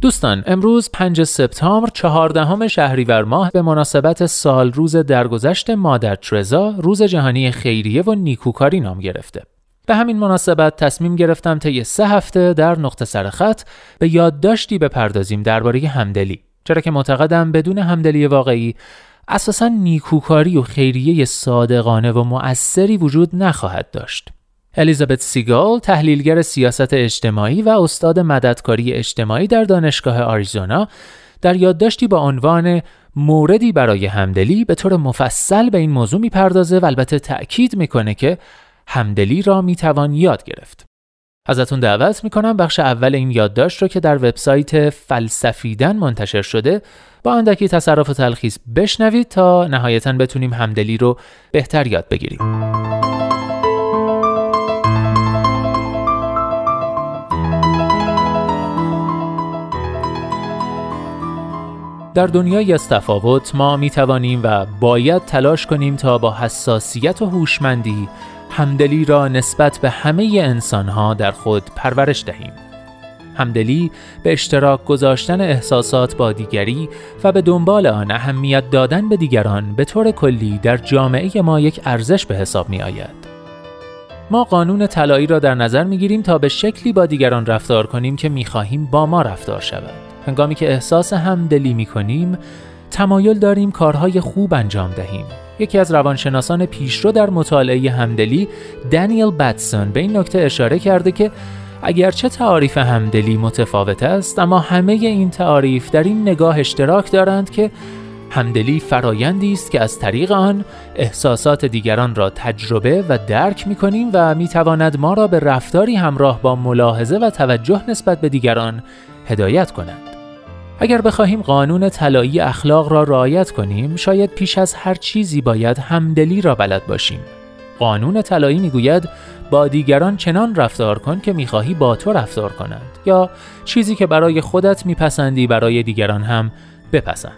دوستان امروز 5 سپتامبر چهاردهم شهریور ماه به مناسبت سال روز درگذشت مادر ترزا روز جهانی خیریه و نیکوکاری نام گرفته. به همین مناسبت تصمیم گرفتم طی سه هفته در نقطه سرخط به یادداشتی بپردازیم درباره همدلی. چرا که معتقدم بدون همدلی واقعی اساسا نیکوکاری و خیریه صادقانه و مؤثری وجود نخواهد داشت. الیزابت سیگال تحلیلگر سیاست اجتماعی و استاد مددکاری اجتماعی در دانشگاه آریزونا در یادداشتی با عنوان موردی برای همدلی به طور مفصل به این موضوع می‌پردازه و البته تأکید می‌کنه که همدلی را می‌توان یاد گرفت. ازتون دعوت می‌کنم بخش اول این یادداشت رو که در وبسایت فلسفیدن منتشر شده با اندکی تصرف و تلخیص بشنوید تا نهایتا بتونیم همدلی رو بهتر یاد بگیریم. در دنیای از تفاوت ما می توانیم و باید تلاش کنیم تا با حساسیت و هوشمندی همدلی را نسبت به همه انسانها در خود پرورش دهیم. همدلی به اشتراک گذاشتن احساسات با دیگری و به دنبال آن اهمیت دادن به دیگران به طور کلی در جامعه ما یک ارزش به حساب می آید. ما قانون طلایی را در نظر می گیریم تا به شکلی با دیگران رفتار کنیم که می خواهیم با ما رفتار شود. هنگامی که احساس همدلی می کنیم تمایل داریم کارهای خوب انجام دهیم یکی از روانشناسان پیشرو در مطالعه همدلی دانیل باتسون به این نکته اشاره کرده که اگرچه تعاریف همدلی متفاوت است اما همه این تعاریف در این نگاه اشتراک دارند که همدلی فرایندی است که از طریق آن احساسات دیگران را تجربه و درک می کنیم و می تواند ما را به رفتاری همراه با ملاحظه و توجه نسبت به دیگران هدایت کند. اگر بخواهیم قانون طلایی اخلاق را رعایت کنیم شاید پیش از هر چیزی باید همدلی را بلد باشیم. قانون طلایی می‌گوید با دیگران چنان رفتار کن که می‌خواهی با تو رفتار کنند یا چیزی که برای خودت میپسندی برای دیگران هم بپسند.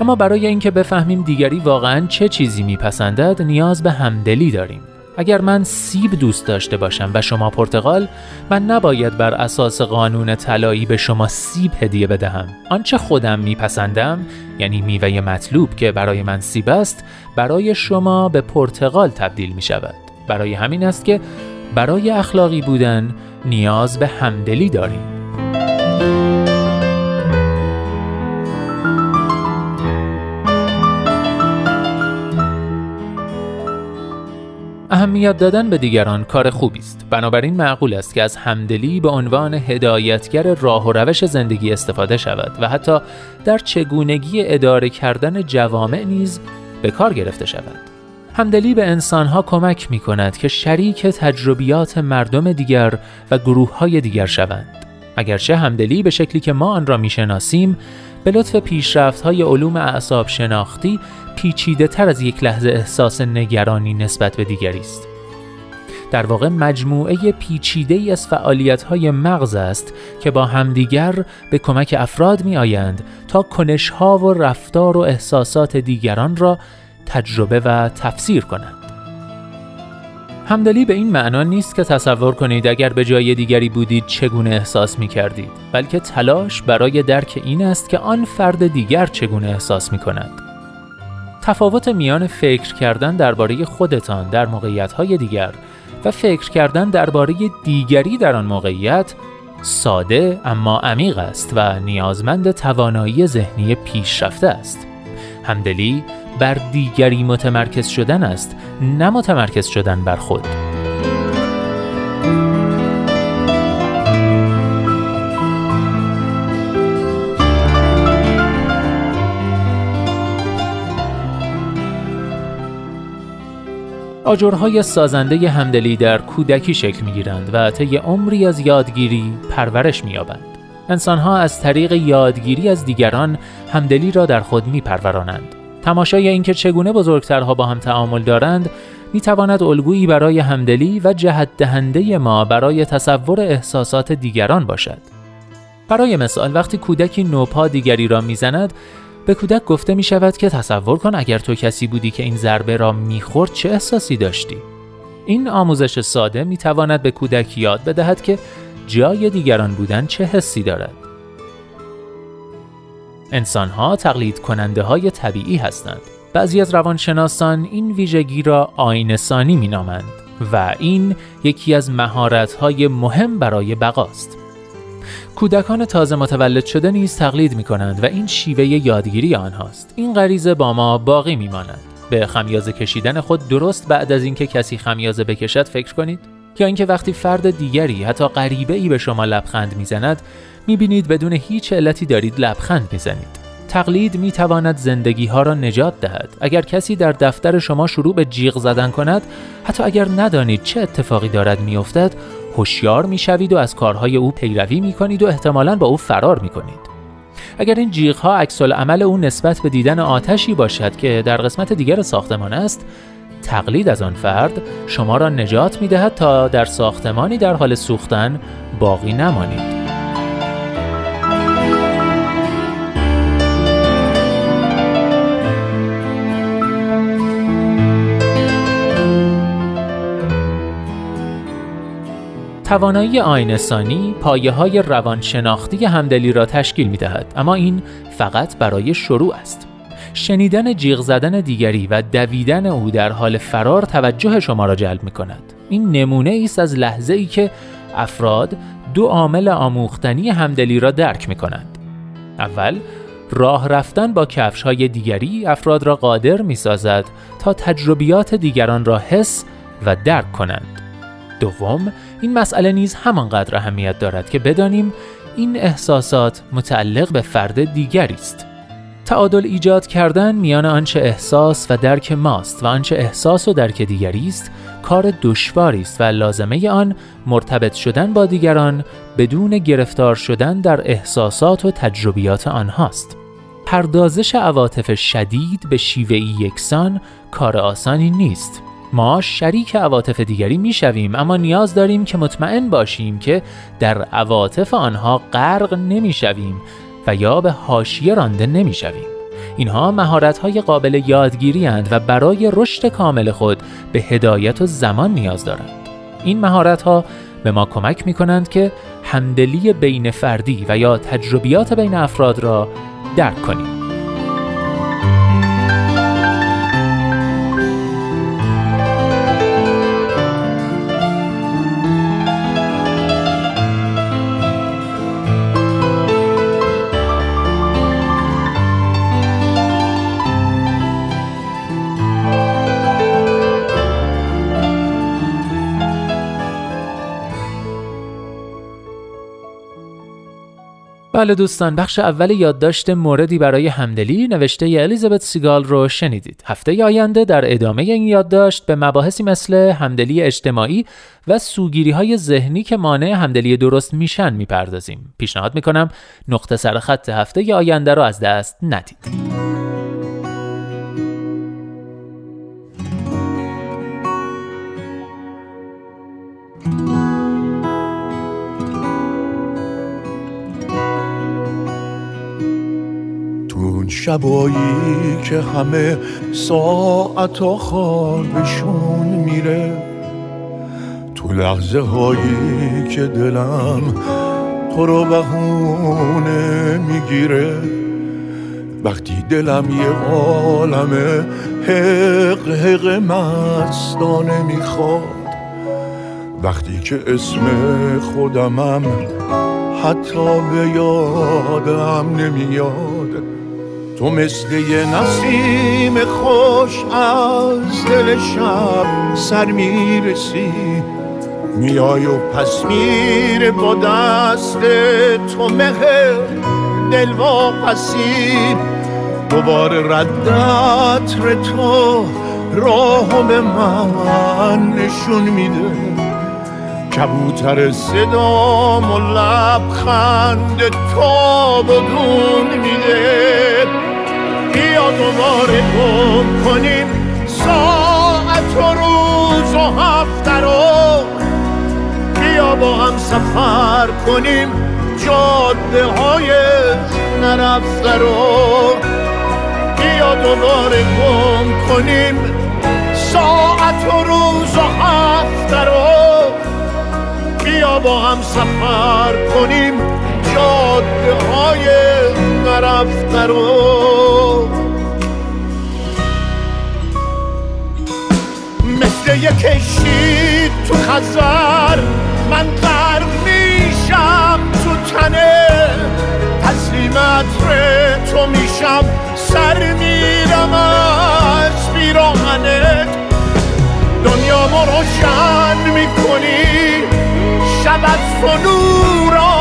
اما برای اینکه بفهمیم دیگری واقعا چه چیزی میپسندد نیاز به همدلی داریم. اگر من سیب دوست داشته باشم و شما پرتغال من نباید بر اساس قانون طلایی به شما سیب هدیه بدهم. آنچه خودم میپسندم یعنی میوه مطلوب که برای من سیب است برای شما به پرتغال تبدیل می شود برای همین است که برای اخلاقی بودن نیاز به همدلی داریم. اهمیت دادن به دیگران کار خوبی است. بنابراین معقول است که از همدلی به عنوان هدایتگر راه و روش زندگی استفاده شود و حتی در چگونگی اداره کردن جوامع نیز به کار گرفته شود. همدلی به انسانها کمک می کند که شریک تجربیات مردم دیگر و گروه های دیگر شوند. اگرچه همدلی به شکلی که ما آن را می شناسیم به لطف پیشرفت های علوم اعصاب شناختی پیچیده تر از یک لحظه احساس نگرانی نسبت به دیگری است. در واقع مجموعه پیچیده ای از فعالیت های مغز است که با همدیگر به کمک افراد می آیند تا کنش ها و رفتار و احساسات دیگران را تجربه و تفسیر کنند. همدلی به این معنا نیست که تصور کنید اگر به جای دیگری بودید چگونه احساس می کردید بلکه تلاش برای درک این است که آن فرد دیگر چگونه احساس می کند تفاوت میان فکر کردن درباره خودتان در موقعیت‌های دیگر و فکر کردن درباره دیگری در آن موقعیت ساده اما عمیق است و نیازمند توانایی ذهنی پیشرفته است. همدلی بر دیگری متمرکز شدن است نه متمرکز شدن بر خود. آجرهای سازنده همدلی در کودکی شکل می گیرند و طی عمری از یادگیری پرورش می یابند. انسانها از طریق یادگیری از دیگران همدلی را در خود میپرورانند. تماشای اینکه چگونه بزرگترها با هم تعامل دارند می تواند الگویی برای همدلی و جهت دهنده ما برای تصور احساسات دیگران باشد. برای مثال وقتی کودکی نوپا دیگری را می‌زند به کودک گفته می شود که تصور کن اگر تو کسی بودی که این ضربه را می‌خورد چه احساسی داشتی؟ این آموزش ساده می تواند به کودک یاد بدهد که جای دیگران بودن چه حسی دارد. انسانها تقلید کننده های طبیعی هستند. بعضی از روانشناسان این ویژگی را آینسانی می نامند و این یکی از های مهم برای بقاست. کودکان تازه متولد شده نیز تقلید می کنند و این شیوه یادگیری آنهاست. این غریزه با ما باقی می ماند. به خمیازه کشیدن خود درست بعد از اینکه کسی خمیازه بکشد فکر کنید یا اینکه وقتی فرد دیگری حتی غریبه ای به شما لبخند می‌زند می‌بینید بدون هیچ علتی دارید لبخند می‌زنید تقلید می تواند زندگی ها را نجات دهد. اگر کسی در دفتر شما شروع به جیغ زدن کند حتی اگر ندانید چه اتفاقی دارد میافتد هوشیار می‌شوید و از کارهای او پیروی می کنید و احتمالا با او فرار می کنید اگر این جیغ ها عکس عمل او نسبت به دیدن آتشی باشد که در قسمت دیگر ساختمان است تقلید از آن فرد شما را نجات می دهد تا در ساختمانی در حال سوختن باقی نمانید توانایی آینسانی پایه های روانشناختی همدلی را تشکیل می دهد اما این فقط برای شروع است. شنیدن جیغ زدن دیگری و دویدن او در حال فرار توجه شما را جلب می کند. این نمونه است از لحظه ای که افراد دو عامل آموختنی همدلی را درک می کنند. اول راه رفتن با کفش های دیگری افراد را قادر می سازد تا تجربیات دیگران را حس و درک کنند. دوم این مسئله نیز همانقدر اهمیت دارد که بدانیم این احساسات متعلق به فرد دیگری است. تعادل ایجاد کردن میان آنچه احساس و درک ماست و آنچه احساس و درک دیگری است کار دشواری است و لازمه آن مرتبط شدن با دیگران بدون گرفتار شدن در احساسات و تجربیات آنهاست. پردازش عواطف شدید به شیوهی یکسان کار آسانی نیست ما شریک عواطف دیگری می‌شویم اما نیاز داریم که مطمئن باشیم که در عواطف آنها غرق نمی‌شویم و یا به حاشیه رانده نمی‌شویم. اینها مهارت های قابل یادگیری اند و برای رشد کامل خود به هدایت و زمان نیاز دارند. این مهارت ها به ما کمک می کنند که همدلی بین فردی و یا تجربیات بین افراد را درک کنیم. بله دوستان بخش اول یادداشت موردی برای همدلی نوشته الیزابت سیگال رو شنیدید. هفته آینده در ادامه این یادداشت به مباحثی مثل همدلی اجتماعی و سوگیری های ذهنی که مانع همدلی درست میشن می‌پردازیم. پیشنهاد می‌کنم نقطه سر خط هفته آینده رو از دست ندید. شبایی که همه ساعت و خوابشون میره. تو لحظه هایی که دلم تو رو بهونه می‌گیره. وقتی دلم یه عالم حق حق مستانه می‌خواد. وقتی که اسم خودمم حتی به یادم نمیاد. تو مثل یه نسیم خوش از دل شب سر می‌رسی. میای و پس میره با دست تو مهر دل پسی دوباره ردت تو راهو به من نشون میده. کبوتر صدام و لبخند تا بدون میده. بیا دوباره گم کنیم. ساعت و روز و هفته رو بیا با هم سفر کنیم. جاده های نرفته رو بیا دوباره گم کنیم. ساعت و روز و هفته رو بیا با هم سفر کنیم. جاده های نرفته رو مثل یک کشتی تو خزر من غرق میشم تو تنه. تسلیمت تو میشم سر میرم از بیراهنت دنیا ما روشن می‌کنی شب از میشه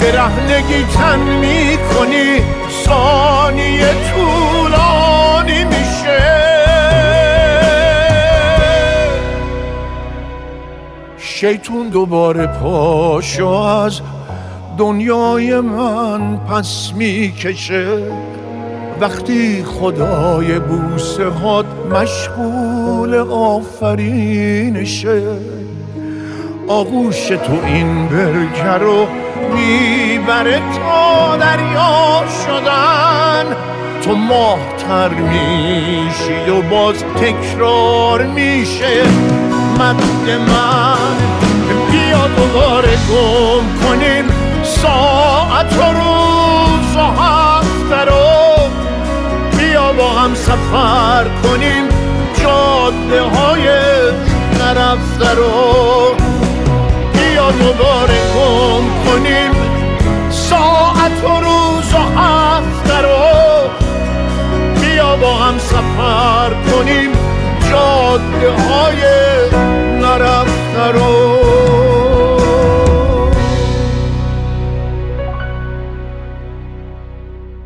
برهنگی تن می‌کنی ثانیه طولانی میشه. شیطون دوباره پاشو از دنیای من پس می‌کشه. وقتی خدای بوسه هات مشغول آفرینشه. آغوش تو این برکه رو می‌بره تا دریا شدن. تو ماهتر میشی و باز تکرار میشه. مد من بیا دوباره گم کنیم. ساعت و روز و هفته رو بیا با هم سفر کنیم. جاده های نرفته رو بیا دوباره گم کنیم. ساعت و روز و هفته رو بیا با هم سفر کنیم. جاده های نرفته رو.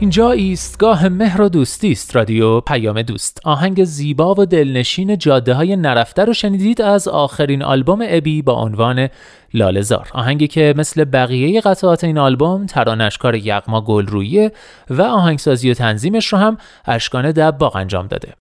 اینجا ایستگاه مهر و دوستی است رادیو پیام دوست. آهنگ زیبا و دلنشین جاده های نرفته رو شنیدید از آخرین آلبوم ابی با عنوان لالزار آهنگی که مثل بقیه قطعات این آلبوم ترانشکار یغما گلرویه و آهنگسازی و تنظیمش رو هم اشکان دباغ انجام داده.